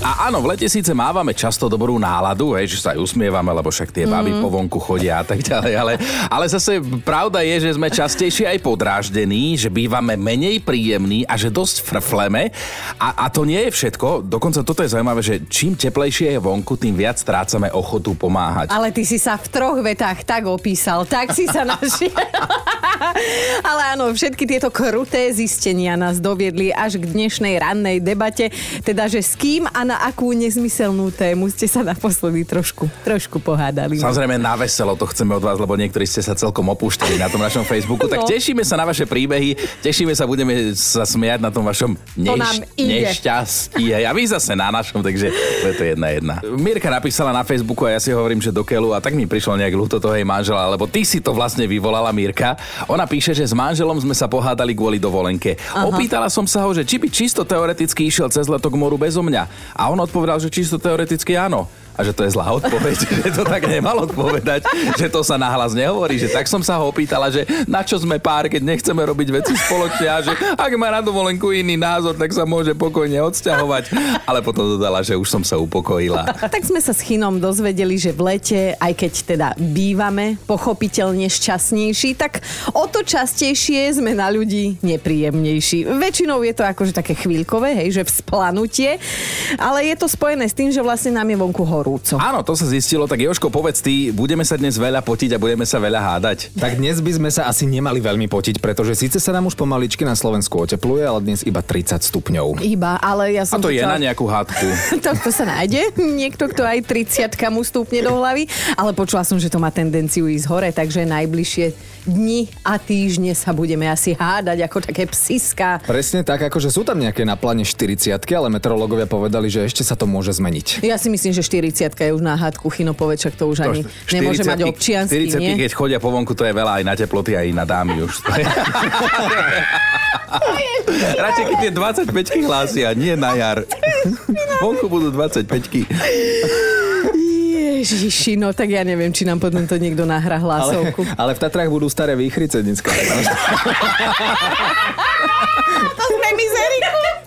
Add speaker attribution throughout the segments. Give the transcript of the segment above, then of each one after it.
Speaker 1: A áno, v lete síce mávame často dobrú náladu, hej, že sa aj usmievame, lebo však tie baby
Speaker 2: Mhm.
Speaker 1: po vonku chodia a tak ďalej, ale, ale zase pravda je, že sme častejšie aj podráždení, že bývame menej príjemní a že dosť frfleme. A, a to nie je všetko, dokonca toto je zaujímavé, že čím teplejšie je vonku, tým viac strácame ochotu pomáhať.
Speaker 2: Ale ty si sa v troch vetách tak opísal, tak si sa našiel. Ale áno, všetky tieto kruté zistenia nás doviedli až k dnešnej rannej debate, teda že s kým a na akú nezmyselnú tému ste sa naposledy trošku, trošku pohádali.
Speaker 1: Samozrejme na veselo to chceme od vás, lebo niektorí ste sa celkom opúštali na tom našom Facebooku. Tak
Speaker 2: No.
Speaker 1: tešíme sa na vaše príbehy, tešíme sa, budeme sa smiať na tom vašom neš- nešťastí. Hej. A vy zase na našom, takže je to jedna jedna. Mirka napísala na Facebooku a ja si hovorím, že do keľu a tak mi prišlo nejak ľúto toho jej manžela, lebo ty si to vlastne vyvolala Mirka. Ona píše, že s manželom sme sa pohádali kvôli dovolenke. Aha. Opýtala som sa ho, že či by čisto teoreticky išiel cez leto k moru bezo mňa. A on odpovedal, že čisto teoreticky áno a že to je zlá odpoveď, že to tak nemal odpovedať, že to sa nahlas nehovorí, že tak som sa ho opýtala, že na čo sme pár, keď nechceme robiť veci spoločne a že ak má na dovolenku iný názor, tak sa môže pokojne odsťahovať. Ale potom dodala, že už som sa upokojila.
Speaker 2: Tak sme sa s Chinom dozvedeli, že v lete, aj keď teda bývame pochopiteľne šťastnejší, tak o to častejšie sme na ľudí nepríjemnejší. Väčšinou je to akože také chvíľkové, hej, že vzplanutie, ale je to spojené s tým, že vlastne nám je vonku horúco.
Speaker 1: Áno, to sa zistilo, tak Joško, povedz ty, budeme sa dnes veľa potiť a budeme sa veľa hádať.
Speaker 3: Tak dnes by sme sa asi nemali veľmi potiť, pretože síce sa nám už pomaličky na Slovensku otepluje, ale dnes iba 30 stupňov.
Speaker 2: Iba, ale ja
Speaker 1: A
Speaker 2: som...
Speaker 1: to je na nejakú hádku.
Speaker 2: To, to sa nájde. Niekto, kto aj 30 mu stúpne do hlavy. Ale počula som, že to má tendenciu ísť hore, takže najbližšie dni a týždne sa budeme asi hádať ako také psiska.
Speaker 3: Presne tak, akože sú tam nejaké na pláne 40 ale meteorológovia povedali, že ešte sa to môže zmeniť.
Speaker 2: Ja si myslím, že 40 je už na hádku Chino povečak, to už ani nemôže mať
Speaker 1: 40-ky
Speaker 2: občiansky,
Speaker 1: 40-ky,
Speaker 2: nie?
Speaker 1: keď chodia po vonku, to je veľa aj na teploty, aj na dámy už. Radšej keď tie 25 hlásia, nie na jar. Vonku budú 25
Speaker 2: Ježiši, no tak ja neviem, či nám potom to niekto nahrá
Speaker 3: Ale,
Speaker 2: hlasovku.
Speaker 3: ale v Tatrách budú staré výchrice dneska.
Speaker 2: To sme mizeriku.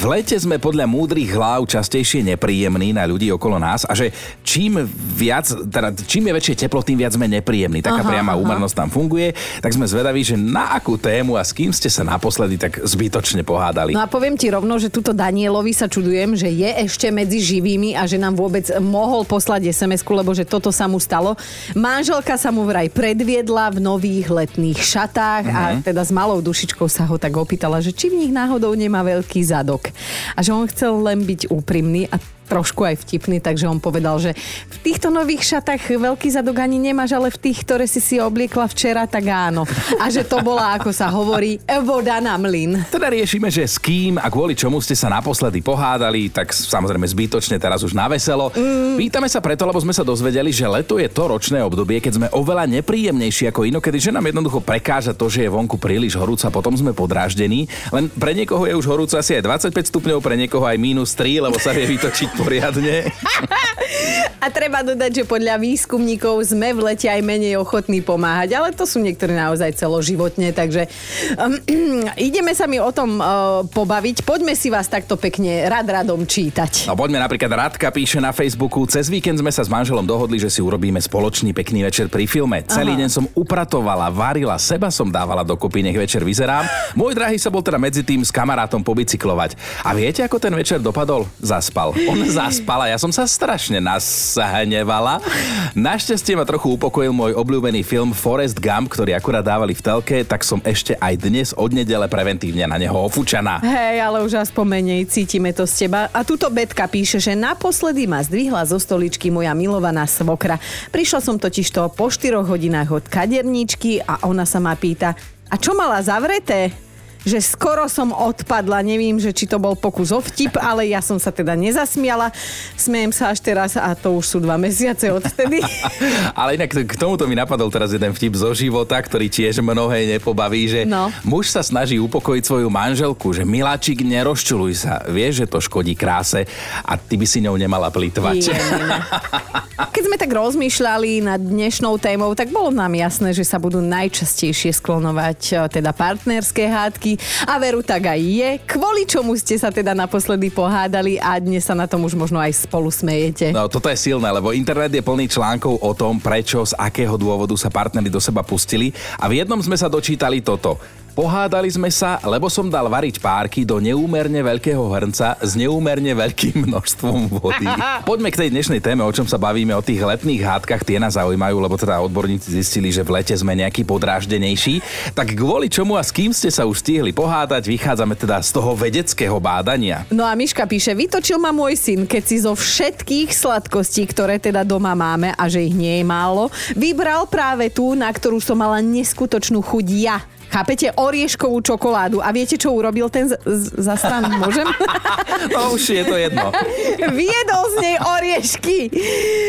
Speaker 1: V lete sme podľa múdrych hlav častejšie nepríjemní na ľudí okolo nás a že čím viac, teda čím je väčšie teplo, tým viac sme nepríjemní. Taká
Speaker 2: Aha,
Speaker 1: priama
Speaker 2: aha.
Speaker 1: úmernosť tam funguje, tak sme zvedaví, že na akú tému a s kým ste sa naposledy tak zbytočne pohádali.
Speaker 2: No a poviem ti rovno, že tuto Danielovi sa čudujem, že je ešte medzi živými a že nám vôbec mohol poslať SMS-ku, lebo že toto sa mu stalo. Manželka sa mu vraj predviedla v nových letných šatách a teda s malou dušičkou sa ho tak opýtala, že či v nich náhodou nemá veľký zadok. A že on chcel len byť úprimný a trošku aj vtipný, takže on povedal, že v týchto nových šatách veľký zadok ani nemáš, ale v tých, ktoré si si obliekla včera, tak áno. A že to bola, ako sa hovorí, voda na mlyn.
Speaker 1: Teda riešime, že s kým a kvôli čomu ste sa naposledy pohádali, tak samozrejme zbytočne teraz už na veselo. Mm. Pýtame sa preto, lebo sme sa dozvedeli, že leto je to ročné obdobie, keď sme oveľa nepríjemnejší ako inokedy, že nám jednoducho prekáža to, že je vonku príliš horúco a potom sme podráždení. Len pre niekoho je už horúco asi aj 25 stupňov, pre niekoho aj minus 3, lebo sa vie vytočiť poriadne.
Speaker 2: A treba dodať, že podľa výskumníkov sme v lete aj menej ochotní pomáhať, ale to sú niektorí naozaj celoživotne, takže um, ideme sa mi o tom uh, pobaviť. Poďme si vás takto pekne rad radom čítať.
Speaker 1: No poďme napríklad, Radka píše na Facebooku, cez víkend sme sa s manželom dohodli, že si urobíme spoločný pekný večer pri filme. Celý deň som upratovala, varila, seba som dávala dokopy, nech večer vyzerám. Môj drahý sa bol teda medzi tým s kamarátom pobicyklovať. A viete, ako ten večer dopadol? Zaspal. On zaspal a ja som sa strašne nasahnevala. Našťastie ma trochu upokojil môj obľúbený film Forest Gump, ktorý akurát dávali v telke, tak som ešte aj dnes od nedele preventívne na neho ofúčaná.
Speaker 2: Hej, ale už aspoň menej cítime to z teba. A tuto Betka píše, že naposledy ma zdvihla zo stoličky moja milovaná svokra. Prišla som totiž to po 4 hodinách od kaderníčky a ona sa ma pýta, a čo mala zavreté? Že skoro som odpadla, neviem, že či to bol pokus o vtip, ale ja som sa teda nezasmiala. Smejem sa až teraz a to už sú dva mesiace odtedy.
Speaker 1: Ale inak k tomuto mi napadol teraz jeden vtip zo života, ktorý tiež mnohé nepobaví, že
Speaker 2: No.
Speaker 1: muž sa snaží upokojiť svoju manželku, že miláčik, nerozčuluj sa. Vieš, že to škodí kráse a ty by si ňou nemala plýtvať.
Speaker 2: Keď sme tak rozmýšľali nad dnešnou témou, tak bolo nám jasné, že sa budú najčastejšie sklonovať e, teda partnerské hádky a veru tak aj je. Kvôli čomu ste sa teda naposledy pohádali a dnes sa na tom už možno aj spolu smejete.
Speaker 1: No toto je silné, lebo internet je plný článkov o tom, prečo, z akého dôvodu sa partnery do seba pustili a v jednom sme sa dočítali toto. Pohádali sme sa, lebo som dal variť párky do neúmerne veľkého hrnca s neúmerne veľkým množstvom vody. Poďme k tej dnešnej téme, o čom sa bavíme, o tých letných hádkach, tie nás zaujímajú, lebo teda odborníci zistili, že v lete sme nejaký podráždenejší. Tak kvôli čomu a s kým ste sa už stihli pohádať, vychádzame teda z toho vedeckého bádania.
Speaker 2: No a Miška píše, vytočil ma môj syn, keď si zo všetkých sladkostí, ktoré teda doma máme a že ich nie je málo, vybral práve tú, na ktorú som mala neskutočnú chuť ja. Chápete? Orieškovú čokoládu. A viete, čo urobil ten z- z- zastan? Môžem?
Speaker 1: No už je to jedno.
Speaker 2: Viedol z nej oriešky.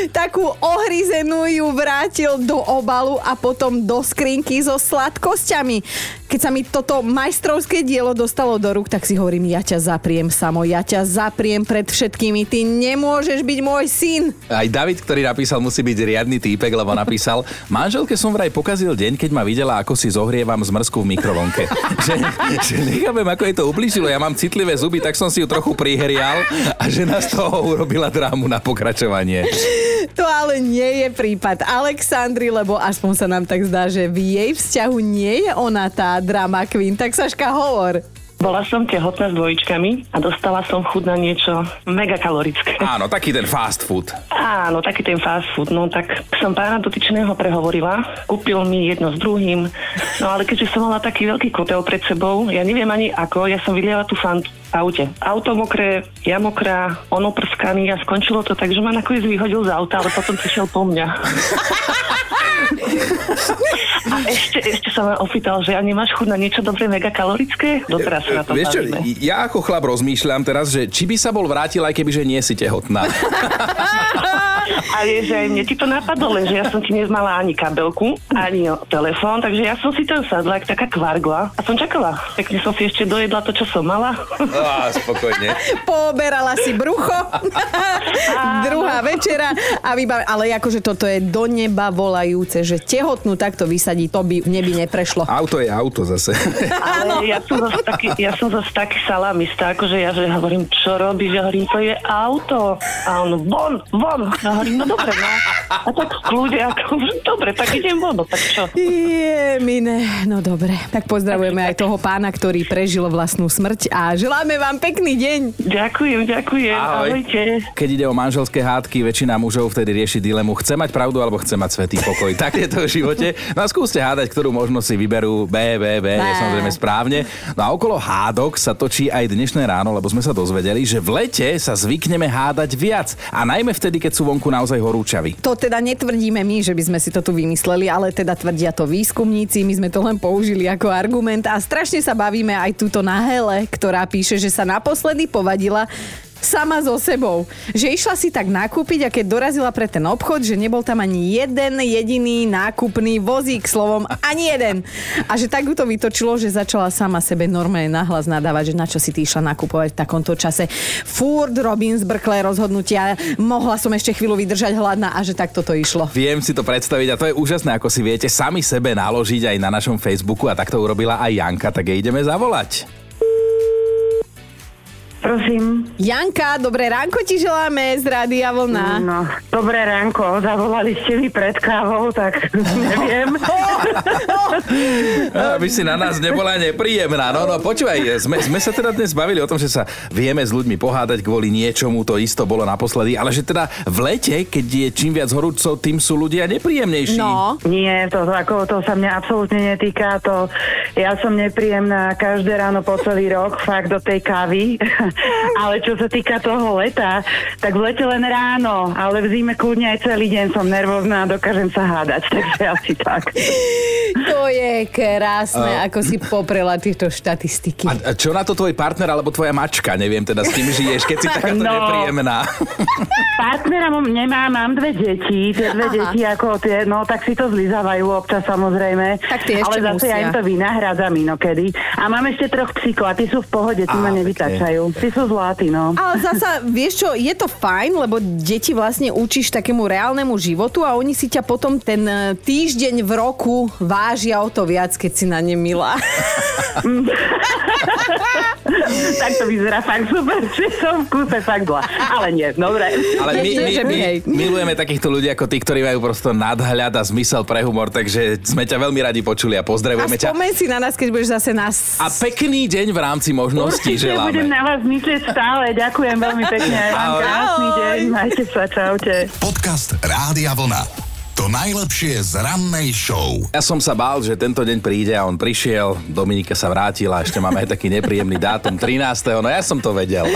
Speaker 2: Takú ohryzenú ju vrátil do obalu a potom do skrinky so sladkosťami. Keď sa mi toto majstrovské dielo dostalo do rúk, tak si hovorím, ja ťa zapriem, samo, ja ťa zapriem pred všetkými. Ty nemôžeš byť môj syn.
Speaker 1: Aj David, ktorý napísal, musí byť riadny týpek, lebo napísal, manželke som vraj pokazil deň, keď ma videla, ako si zohrievam zmrzku v mikrovlnke. že, že nechápem, ako jej to ublížilo. Ja mám citlivé zuby, tak som si ju trochu prihrial a žena z toho urobila drámu na pokračovanie.
Speaker 2: To ale nie je prípad Alexandry, lebo aspoň sa nám tak zdá, že v jej vzťahu nie je ona tá drama queen. Tak Saška, hovor.
Speaker 4: Bola som tehotná s dvojičkami a dostala som chuť na niečo mega kalorické.
Speaker 1: Áno, taký ten fast food.
Speaker 4: Áno, taký ten fast food. No tak som pána dotyčného prehovorila, kúpil mi jedno s druhým. No ale keďže som mala taký veľký kotel pred sebou, ja neviem ani ako, ja som vyliala tú fantu v aute. Auto mokré, ja mokrá, on oprskaný a skončilo to tak, že ma nakoniec vyhodil z auta, ale potom prišiel po mňa. A ešte, ešte sa ma opýtal, že ja nemáš chuť na niečo dobré, mega kalorické? Doteraz sa na to
Speaker 1: Vieš čo, ja ako chlap rozmýšľam teraz, že či by sa bol vrátil, aj keby, že nie si tehotná.
Speaker 4: A je, že aj mne ti to napadlo, lenže ja som ti nezmala ani kabelku, ani telefón, takže ja som si tam sadla, jak taká kvargla a som čakala. Pekne som si ešte dojedla to, čo som mala.
Speaker 1: Á, spokojne.
Speaker 2: Poberala si brucho. Druhá večera a vybav... Ale akože toto je do neba volajúce, že tehotnú takto vysadí, to by v nebi neprešlo.
Speaker 1: Auto je auto zase.
Speaker 4: Ale ja som zase taký, ja som zase taký salamista, akože ja že hovorím, čo robíš? Ja hovorím, to je auto. A on, von, von. Ja hovorím, no dobre, no. A tak v kľude, ako, dobre, tak idem von, no tak čo?
Speaker 2: Je, mine. No dobre. Tak pozdravujeme aj toho pána, ktorý prežil vlastnú smrť a želáme vám pekný deň.
Speaker 4: Ďakujem, ďakujem.
Speaker 1: Ahoj.
Speaker 4: Ahojte.
Speaker 1: Keď ide o manželské hádky, väčšina mužov vtedy rieši dilemu, chce mať pravdu alebo chce mať svetý pokoj. Tak je to v živote. No a skúste hádať, ktorú možno si vyberú B, B, B, je samozrejme správne. No a okolo hádok sa točí aj dnešné ráno, lebo sme sa dozvedeli, že v lete sa zvykneme hádať viac. A najmä vtedy, keď sú vonku naozaj horúčavy.
Speaker 2: To teda netvrdíme my, že by sme si to tu vymysleli, ale teda tvrdia to výskumníci, my sme to len použili ako argument a strašne sa bavíme aj túto na Hele, ktorá píše, že sa naposledy povadila sama so sebou. Že išla si tak nakúpiť a keď dorazila pre ten obchod, že nebol tam ani jeden jediný nákupný vozík, slovom ani jeden. A že tak ju to vytočilo, že začala sama sebe normálne nahlas nadávať, že na čo si ty išla nakupovať v takomto čase. Furt robím zbrklé rozhodnutia, mohla som ešte chvíľu vydržať hladná a že takto to išlo.
Speaker 1: Viem si to predstaviť a to je úžasné, ako si viete sami sebe naložiť aj na našom Facebooku a tak to urobila aj Janka, tak jej ideme zavolať.
Speaker 5: Prosím.
Speaker 2: Janka, dobré ránko ti želáme z Rádia Vlna.
Speaker 5: No, dobré ránko. Zavolali ste mi pred kávou, tak neviem.
Speaker 1: Aby si na nás nebola nepríjemná. No, no, počúvaj, sme, sme sa teda dnes bavili o tom, že sa vieme s ľuďmi pohádať kvôli niečomu, to isto bolo naposledy, ale že teda v lete, keď je čím viac horúcov, tým sú ľudia nepríjemnejší.
Speaker 2: No,
Speaker 5: Nie, to, to, ako, to sa mňa absolútne netýka. To, ja som nepríjemná každé ráno po celý rok, fakt do tej kávy. ale čo sa týka toho leta, tak v lete len ráno, ale v zime kľudne aj celý deň som nervózna a dokážem sa hádať, takže asi tak.
Speaker 2: to je krásne, ako si poprela tieto štatistiky.
Speaker 1: A a čo na to tvoj partner alebo tvoja mačka? Neviem teda, s kým žiješ, keď si takáto
Speaker 5: No.
Speaker 1: nepríjemná.
Speaker 5: Partnera mám- nemám, mám dve deti. Tie dve
Speaker 2: Aha.
Speaker 5: deti ako tie, no tak si to zlizávajú občas samozrejme.
Speaker 2: Tak tie ešte
Speaker 5: Ale zase
Speaker 2: musia.
Speaker 5: ja im to vynahradzam inokedy. A mám ešte troch psíkov a tí sú v pohode, tí ma nevytačajú. Chlapci sú zlatí, no.
Speaker 2: Ale zasa, vieš čo, je to fajn, lebo deti vlastne učíš takému reálnemu životu a oni si ťa potom ten e, týždeň v roku vážia o to viac, keď si na ne milá.
Speaker 5: tak to vyzerá fakt super, že som v kúse fakt zlá. Ale nie, dobre.
Speaker 1: Ale my, my, my milujeme takýchto ľudí ako tí, ktorí majú prosto nadhľad a zmysel pre humor, takže sme ťa veľmi radi počuli a
Speaker 2: A
Speaker 1: pozdravujeme ťa.
Speaker 2: spomeň si na nás, keď budeš zase nás...
Speaker 1: A pekný deň v rámci možností
Speaker 5: Určite budem
Speaker 1: želáme.
Speaker 5: na vás myslieť stále. Ďakujem veľmi pekne. Vám
Speaker 1: Ahoj.
Speaker 5: krásny deň. Majte sa, čaute.
Speaker 6: Podcast Rádia Vlna. To najlepšie z rannej show.
Speaker 1: Ja som sa bál, že tento deň príde a on prišiel, Dominika sa vrátila, ešte máme aj taký nepríjemný dátum 13. No ja som to vedel.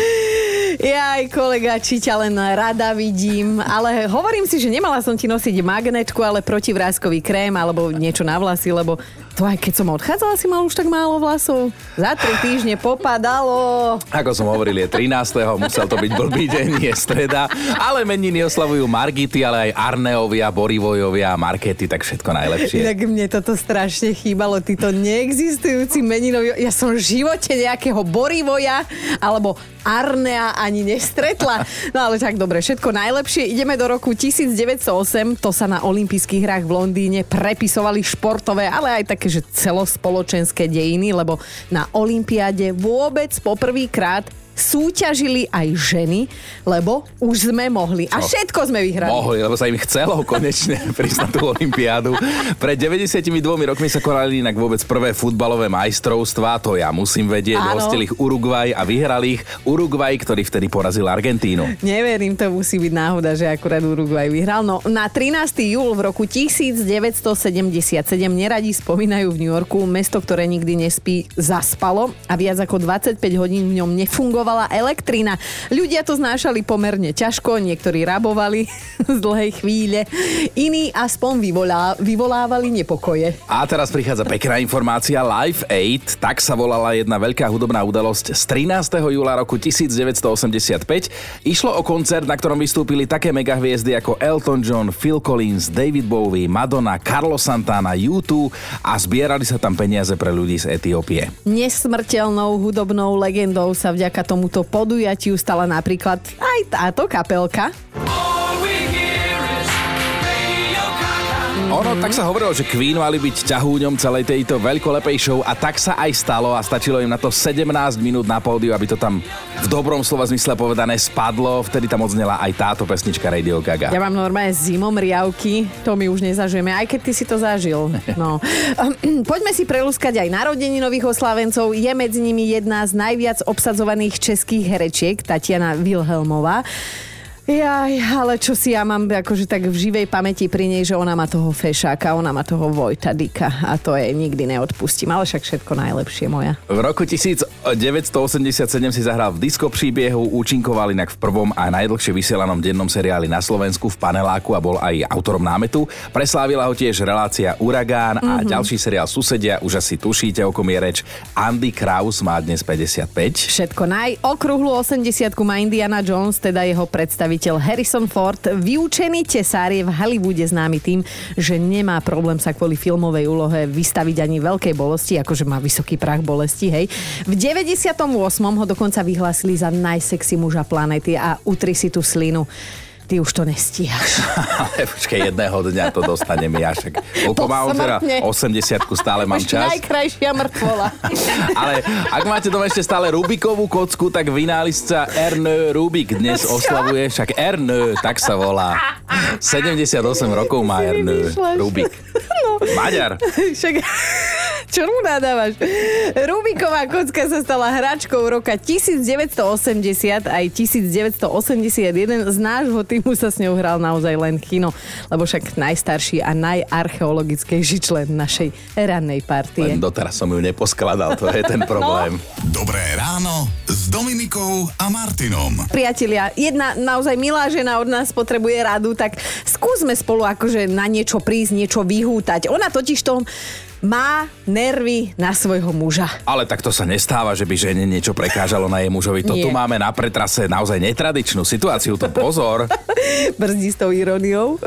Speaker 2: Ja aj kolega, či ťa len rada vidím, ale hovorím si, že nemala som ti nosiť magnetku, ale protivrázkový krém alebo niečo na vlasy, lebo to aj keď som odchádzala, si mal už tak málo vlasov. Za tri týždne popadalo.
Speaker 1: Ako som hovoril, je 13. musel to byť blbý deň, je streda, ale meniny oslavujú Margity, ale aj Arneovia, Borivojovia, Markety, tak všetko najlepšie.
Speaker 2: Inak mne toto strašne chýbalo, títo neexistujúci meninový. Ja som v živote nejakého Borivoja alebo Arnea ani nestretla. No ale tak dobre, všetko najlepšie. Ideme do roku 1908, to sa na olympijských hrách v Londýne prepisovali športové, ale aj také, že celospoločenské dejiny, lebo na olympiáde vôbec poprvýkrát súťažili aj ženy, lebo už sme mohli. A všetko sme vyhrali.
Speaker 1: Mohli, lebo sa im chcelo konečne prísť na tú olympiádu. Pred 92 rokmi sa konali inak vôbec prvé futbalové majstrovstvá, to ja musím vedieť.
Speaker 2: Áno.
Speaker 1: Hostili ich Uruguay a vyhrali ich Uruguay, ktorý vtedy porazil Argentínu.
Speaker 2: Neverím, to musí byť náhoda, že akurát Uruguay vyhral. No, na 13. júl v roku 1977 neradi spomínajú v New Yorku mesto, ktoré nikdy nespí, zaspalo a viac ako 25 hodín v ňom nefungovala elektrina. Ľudia to znášali pomerne ťažko, niektorí rabovali z dlhej chvíle, iní aspoň vyvolá, vyvolávali nepokoje.
Speaker 1: A teraz prichádza pekná informácia. Live Aid, tak sa volala jedna veľká hudobná udalosť z 13. júla roku 1985. Išlo o koncert, na ktorom vystúpili také megahviezdy ako Elton John, Phil Collins, David Bowie, Madonna, Carlos Santana, U2 a zbierali sa tam peniaze pre ľudí z Etiópie.
Speaker 2: Nesmrteľnou hudobnou legendou sa vďaka tomuto podujatiu stala napríklad aj táto kapelka.
Speaker 1: Ono, tak sa hovorilo, že Queen mali byť ťahúňom celej tejto veľkolepej show a tak sa aj stalo a stačilo im na to 17 minút na pódiu, aby to tam v dobrom slova zmysle povedané spadlo. Vtedy tam odznela aj táto pesnička Radio Gaga.
Speaker 2: Ja mám normálne zimom riavky, to my už nezažijeme, aj keď ty si to zažil. No. Poďme si prelúskať aj narodení nových oslávencov. Je medzi nimi jedna z najviac obsadzovaných českých herečiek, Tatiana Wilhelmová. Jaj, ale čo si ja mám akože tak v živej pamäti pri nej, že ona má toho fešáka, ona má toho Vojta Dika a to je nikdy neodpustím, ale však všetko najlepšie moja.
Speaker 1: V roku 1987 si zahral v disko príbiehu, účinkoval inak v prvom a najdlhšie vysielanom dennom seriáli na Slovensku v paneláku a bol aj autorom námetu. Preslávila ho tiež relácia Uragán a
Speaker 2: Mhm.
Speaker 1: ďalší seriál Susedia, už asi tušíte, o kom je reč. Andy Kraus má dnes 55.
Speaker 2: Všetko naj. Okrúhlu 80 má Indiana Jones, teda jeho predstaviteľ Harrison Ford. Vyučený tesár je v Hollywoode známy tým, že nemá problém sa kvôli filmovej úlohe vystaviť ani veľkej bolesti, akože má vysoký prach bolesti, hej. V 98. ho dokonca vyhlásili za najsexy muža planéty a utri si tú slinu. Ty už to nestíhaš.
Speaker 1: Ale počkej, jedného dňa to dostanem ja však. Koľko mám teda?
Speaker 2: Posmrtne.
Speaker 1: 80 stále mám čas.
Speaker 2: najkrajšia mrtvola.
Speaker 1: Ale ak máte doma ešte stále Rubikovú kocku, tak vynálezca Ernő Rubik dnes oslavuje, však Ernő, tak sa volá. 78 rokov má
Speaker 2: vymýšľaš.
Speaker 1: Rubik. Maďar.
Speaker 2: Však, čo mu nadávaš? Rubiková kocka sa stala hračkou roka 1980 aj 1981. Z nášho týmu sa s ňou hral naozaj len kino, lebo však najstarší a najarcheologickejší člen našej rannej partie.
Speaker 1: Len doteraz som ju neposkladal, to je ten problém.
Speaker 6: Dobré ráno s Dominikou a Martinom.
Speaker 2: Priatelia, jedna naozaj milá žena od nás potrebuje radu, tak skúsme spolu akože na niečo prísť, niečo vyhútať. Ona totiž to má nervy na svojho muža.
Speaker 1: Ale tak to sa nestáva, že by žene niečo prekážalo na jej mužovi. To
Speaker 2: Nie.
Speaker 1: tu máme na pretrase naozaj netradičnú situáciu, to pozor.
Speaker 2: Brzdí s tou iróniou.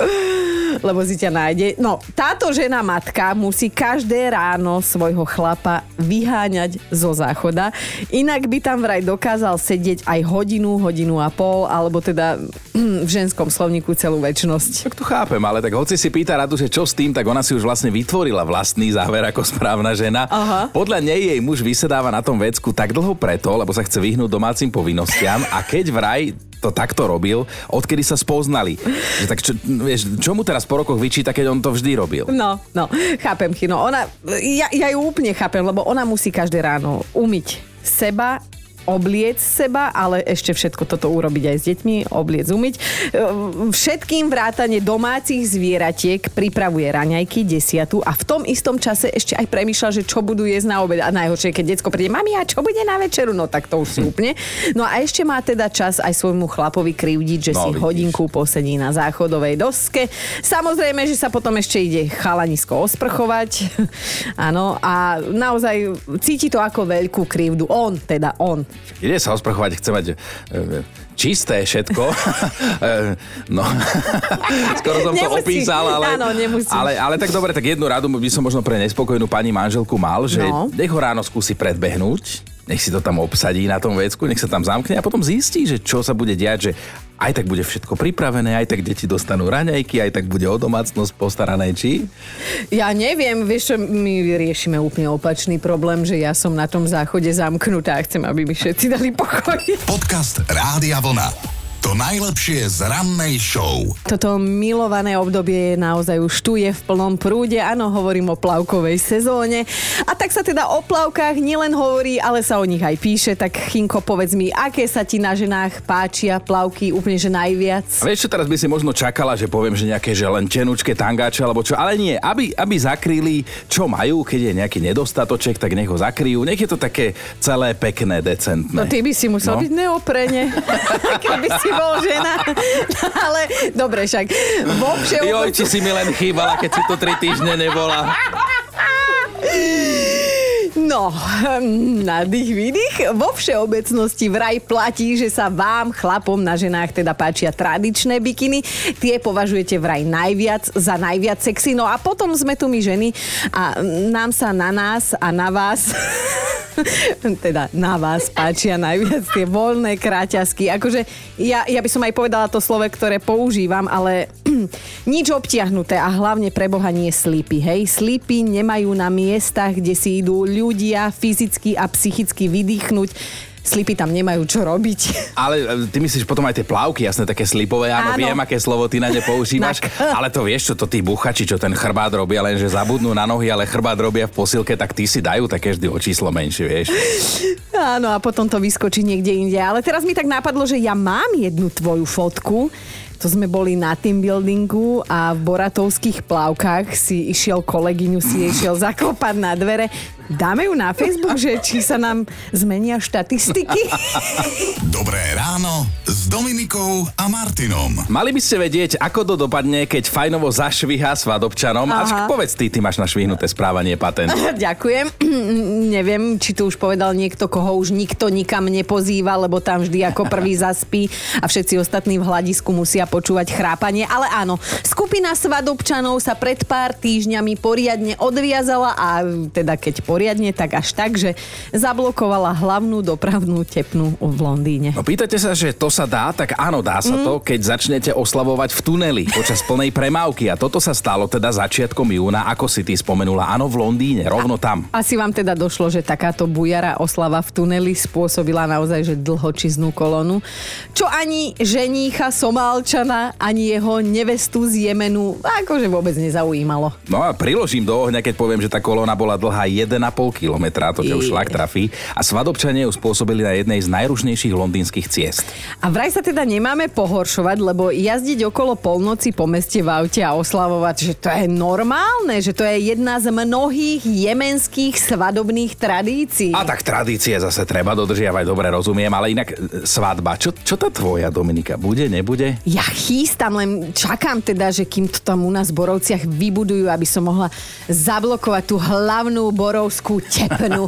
Speaker 2: lebo si ťa nájde. No, táto žena matka musí každé ráno svojho chlapa vyháňať zo záchoda, inak by tam vraj dokázal sedieť aj hodinu, hodinu a pol, alebo teda v ženskom slovníku celú väčnosť.
Speaker 1: Tak to chápem, ale tak hoci si pýta radu, že čo s tým, tak ona si už vlastne vytvorila vlastný záver ako správna žena.
Speaker 2: Aha.
Speaker 1: Podľa nej jej muž vysedáva na tom vecku tak dlho preto, lebo sa chce vyhnúť domácim povinnostiam a keď vraj to takto robil, odkedy sa spoznali. Že tak čo, vieš, čo mu teraz po rokoch vyčíta, keď on to vždy robil?
Speaker 2: No, no, chápem, Chino. Ona, ja, ja ju úplne chápem, lebo ona musí každé ráno umyť seba, obliec seba, ale ešte všetko toto urobiť aj s deťmi, obliec umyť. E, Všetkým vrátane domácich zvieratiek pripravuje raňajky desiatu a v tom istom čase ešte aj premýšľa, že čo budú jesť na obed. A najhoršie, keď decko príde, mami, a čo bude na večeru? No tak to už si úplne. No a ešte má teda čas aj svojmu chlapovi krivdiť, že
Speaker 1: No,
Speaker 2: si
Speaker 1: vidíš.
Speaker 2: hodinku posedí na záchodovej doske. Samozrejme, že sa potom ešte ide chalanisko osprchovať. Áno, a naozaj cíti to ako veľkú krivdu. On, teda on.
Speaker 1: Ide sa osprchovať, chce mať e, čisté všetko. E, no, skoro som to
Speaker 2: Nemusí.
Speaker 1: opísal, ale,
Speaker 2: Áno,
Speaker 1: ale, ale tak dobre, tak jednu radu by som možno pre nespokojnú pani manželku mal, že
Speaker 2: No.
Speaker 1: nech ho ráno skúsi predbehnúť, nech si to tam obsadí na tom vecku, nech sa tam zamkne a potom zistí, že čo sa bude diať, že aj tak bude všetko pripravené, aj tak deti dostanú raňajky, aj tak bude o domácnosť postarané, či?
Speaker 2: Ja neviem, vieš čo, my riešime úplne opačný problém, že ja som na tom záchode zamknutá a chcem, aby mi všetci dali pokoj.
Speaker 6: Podcast Rádia Vlna. To najlepšie z rannej show.
Speaker 2: Toto milované obdobie je naozaj už tu, je v plnom prúde. Áno, hovorím o plavkovej sezóne. A tak sa teda o plavkách nielen hovorí, ale sa o nich aj píše. Tak Chinko, povedz mi, aké sa ti na ženách páčia plavky úplne že najviac?
Speaker 1: A vieš čo, teraz by si možno čakala, že poviem, že nejaké že len tenučké tangáče alebo čo, ale nie, aby, aby zakryli, čo majú, keď je nejaký nedostatoček, tak nech ho zakryjú, nech je to také celé pekné, decentné.
Speaker 2: No ty by si musel
Speaker 1: No.
Speaker 2: byť neoprene, keby si bol žena. Ale dobre, však vo
Speaker 1: Joj,
Speaker 2: všeobecnosti...
Speaker 1: či si mi len chýbala, keď si tu tri týždne nebola.
Speaker 2: No, hm, nádych, výdych. Vo všeobecnosti vraj platí, že sa vám, chlapom na ženách, teda páčia tradičné bikiny. Tie považujete vraj najviac za najviac sexy. No a potom sme tu my ženy a nám sa na nás a na vás teda na vás páčia najviac tie voľné kráťasky. Akože ja, ja by som aj povedala to slove, ktoré používam, ale nič obtiahnuté a hlavne pre Boha nie slípy, hej? Slípy nemajú na miestach, kde si idú ľudia fyzicky a psychicky vydýchnuť. Slípy tam nemajú čo robiť.
Speaker 1: Ale e, ty myslíš potom aj tie plavky, jasné, také slipové, áno,
Speaker 2: Áno.
Speaker 1: viem, aké slovo ty na ne používaš, ale to vieš, čo to tí buchači, čo ten chrbát robia, len že zabudnú na nohy, ale chrbát robia v posilke, tak ty si dajú také vždy o číslo menšie, vieš.
Speaker 2: Áno, a potom to vyskočí niekde inde. Ale teraz mi tak napadlo, že ja mám jednu tvoju fotku. To sme boli na team buildingu a v boratovských plavkách si išiel kolegyňu, si jej išiel zaklopať na dvere. Dáme ju na Facebook, že či sa nám zmenia štatistiky?
Speaker 6: Dobré ráno s Dominikou a Martinom.
Speaker 1: Mali by ste vedieť, ako to dopadne, keď fajnovo zašviha svadobčanom. A
Speaker 2: Aha.
Speaker 1: však povedz ty, ty máš na švihnuté správanie patent.
Speaker 2: Ďakujem. Neviem, či tu už povedal niekto, koho už nikto nikam nepozýva, lebo tam vždy ako prvý zaspí a všetci ostatní v hľadisku musia počúvať chrápanie. Ale áno, skupina svadobčanov sa pred pár týždňami poriadne odviazala a teda keď poriadne, tak až tak, že zablokovala hlavnú dopravnú tepnu v Londýne.
Speaker 1: No pýtate sa, že to sa dá, tak áno, dá sa to, keď začnete oslavovať v tuneli počas plnej premávky. A toto sa stalo teda začiatkom júna, ako si ty spomenula, áno, v Londýne, rovno tam.
Speaker 2: Asi vám teda došlo, že takáto bujara oslava v tuneli spôsobila naozaj že dlhočiznú kolonu, čo ani ženícha Somálčana, ani jeho nevestu z Jemenu akože vôbec nezaujímalo.
Speaker 1: No a priložím do ohňa, keď poviem, že tá kolóna bola dlhá 1,5 kilometra, to ťa už šlak trafí. A svadobčania ju spôsobili na jednej z najrušnejších londýnskych ciest.
Speaker 2: A vraj sa teda nemáme pohoršovať, lebo jazdiť okolo polnoci po meste v aute a oslavovať, že to je normálne, že to je jedna z mnohých jemenských svadobných tradícií.
Speaker 1: A tak tradície zase treba dodržiavať, dobre rozumiem, ale inak e, svadba, čo, čo tá tvoja Dominika, bude, nebude?
Speaker 2: Ja chýstam, len čakám teda, že kým to tam u nás v Borovciach vybudujú, aby som mohla zablokovať tú hlavnú borovskú tepnu.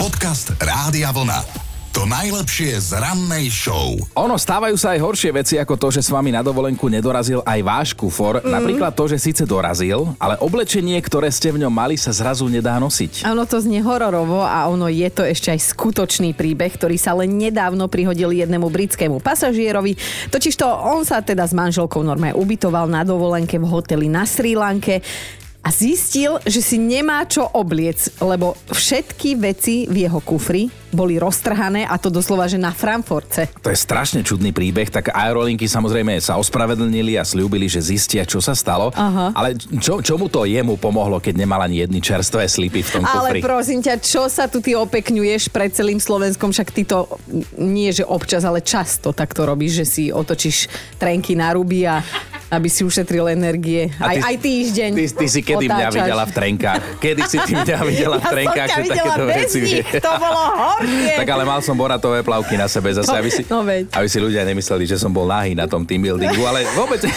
Speaker 6: Podcast Rádia Vlna. To najlepšie z rannej show.
Speaker 1: Ono stávajú sa aj horšie veci ako to, že s vami na dovolenku nedorazil aj váš kufor. Mm. Napríklad to, že síce dorazil, ale oblečenie, ktoré ste v ňom mali, sa zrazu nedá nosiť.
Speaker 2: Áno, to znie hororovo a ono je to ešte aj skutočný príbeh, ktorý sa len nedávno prihodil jednému britskému pasažierovi. Totižto on sa teda s manželkou normálne ubytoval na dovolenke v hoteli na Sri Lanke a zistil, že si nemá čo obliec, lebo všetky veci v jeho kufri boli roztrhané a to doslova, že na Frankfurtce.
Speaker 1: To je strašne čudný príbeh, tak aerolinky samozrejme sa ospravedlnili a slúbili, že zistia, čo sa stalo.
Speaker 2: Aha.
Speaker 1: Ale čo, čo mu to jemu pomohlo, keď nemal ani jedny čerstvé slipy v tom
Speaker 2: Ale
Speaker 1: kufri?
Speaker 2: prosím ťa, čo sa tu ty opekňuješ pred celým Slovenskom, však ty to nie že občas, ale často takto robíš, že si otočíš trenky na ruby a aby si ušetril energie.
Speaker 1: A
Speaker 2: aj,
Speaker 1: ty-
Speaker 2: aj týždeň.
Speaker 1: Ty, ty si kedy mňa
Speaker 2: otáčaš.
Speaker 1: videla v trenkách? Kedy si ty mňa videla v
Speaker 2: Ja
Speaker 1: trenkách?
Speaker 2: som ťa videla bez
Speaker 1: veci
Speaker 2: nich, to bolo horšie.
Speaker 1: Tak ale mal som boratové plavky na sebe zase, aby si,
Speaker 2: No veď.
Speaker 1: aby si ľudia nemysleli, že som bol nahý na tom team buildingu, ale vôbec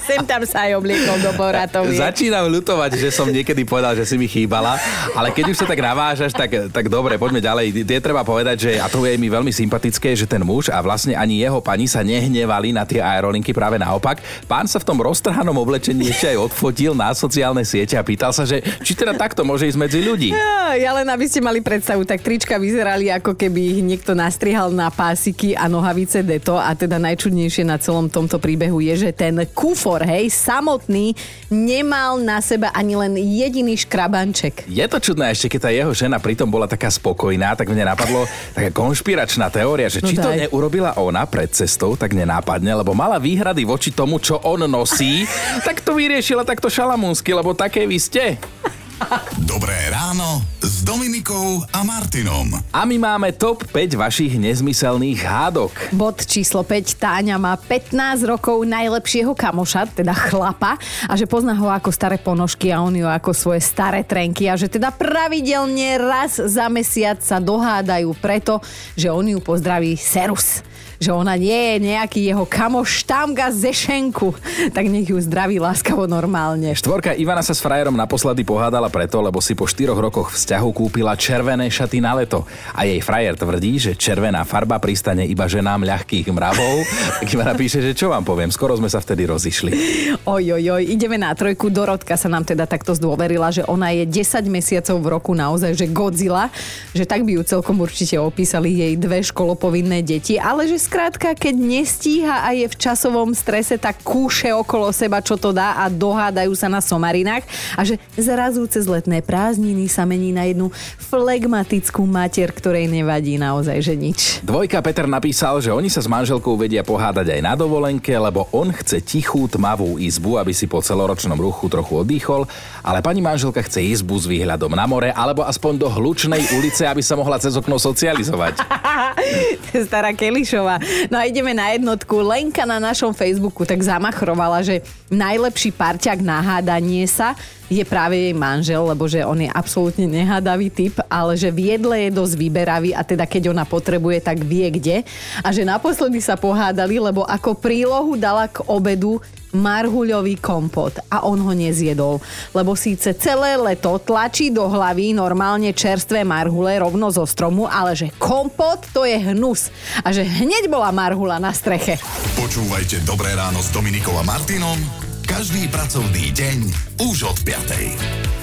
Speaker 2: Sem tam sa aj obliekol do boratovie.
Speaker 1: začínam ľutovať, že som niekedy povedal, že si mi chýbala, ale keď už sa tak navážaš, tak, tak dobre, poďme ďalej. Je treba povedať, že a to je mi veľmi sympatické, že ten muž a vlastne ani jeho pani sa nehnevali na tie aerolinky, práve naopak. Pán sa v tom roztrhanom oblečení ešte aj odfotil na sociálne siete a pýtal sa, že či teda takto môže ísť medzi ľudí.
Speaker 2: Ja, ja len aby ste mali predstavu, tak trička vyzerali ako keby ich niekto nastrihal na pásiky a nohavice deto a teda najčudnejšie na celom tomto príbehu je, že ten kufor, hej, samotný nemal na sebe ani len jediný škrabanček.
Speaker 1: Je to čudné ešte, keď tá jeho žena pritom bola taká spokojná, tak mne napadlo taká konšpiračná teória, že
Speaker 2: No
Speaker 1: či to
Speaker 2: daj.
Speaker 1: neurobila ona pred cestou, tak nenápadne, lebo mala výhrady voči tomu, čo on nosí, tak to vyriešila takto šalamúnsky, lebo také vy ste.
Speaker 6: Dobré ráno s Dominikou a Martinom.
Speaker 1: A my máme top 5 vašich nezmyselných hádok.
Speaker 2: Bod číslo 5. Táňa má 15 rokov najlepšieho kamoša, teda chlapa, a že pozná ho ako staré ponožky a on ju ako svoje staré trenky a že teda pravidelne raz za mesiac sa dohádajú preto, že on ju pozdraví Serus že ona nie je nejaký jeho kamoš tamga ze šenku, tak nech ju zdraví láskavo normálne.
Speaker 1: Štvorka Ivana sa s frajerom naposledy pohádala preto, lebo si po 4 rokoch vzťahu kúpila červené šaty na leto. A jej frajer tvrdí, že červená farba pristane iba ženám ľahkých mravov. Tak Ivana píše, že čo vám poviem, skoro sme sa vtedy rozišli.
Speaker 2: Oj, oj, oj, ideme na trojku. Dorotka sa nám teda takto zdôverila, že ona je 10 mesiacov v roku naozaj, že Godzilla, že tak by ju celkom určite opísali jej dve školopovinné deti, ale že skrátka, keď nestíha a je v časovom strese, tak kúše okolo seba, čo to dá a dohádajú sa na somarinách a že zrazu cez letné prázdniny sa mení na jednu flegmatickú mater, ktorej nevadí naozaj, že nič.
Speaker 1: Dvojka Peter napísal, že oni sa s manželkou vedia pohádať aj na dovolenke, lebo on chce tichú tmavú izbu, aby si po celoročnom ruchu trochu oddychol, ale pani manželka chce izbu s výhľadom na more alebo aspoň do hlučnej ulice, aby sa mohla cez okno socializovať.
Speaker 2: Stará Kelišová. No a ideme na jednotku. Lenka na našom Facebooku tak zamachrovala, že najlepší parťak na hádanie sa je práve jej manžel, lebo že on je absolútne nehádavý typ, ale že v jedle je dosť vyberavý a teda keď ona potrebuje, tak vie kde. A že naposledy sa pohádali, lebo ako prílohu dala k obedu marhuľový kompot a on ho nezjedol, lebo síce celé leto tlačí do hlavy normálne čerstvé marhule rovno zo stromu, ale že kompot to je hnus a že hneď bola marhula na streche.
Speaker 6: Počúvajte Dobré ráno s Dominikou a Martinom každý pracovný deň už od 5.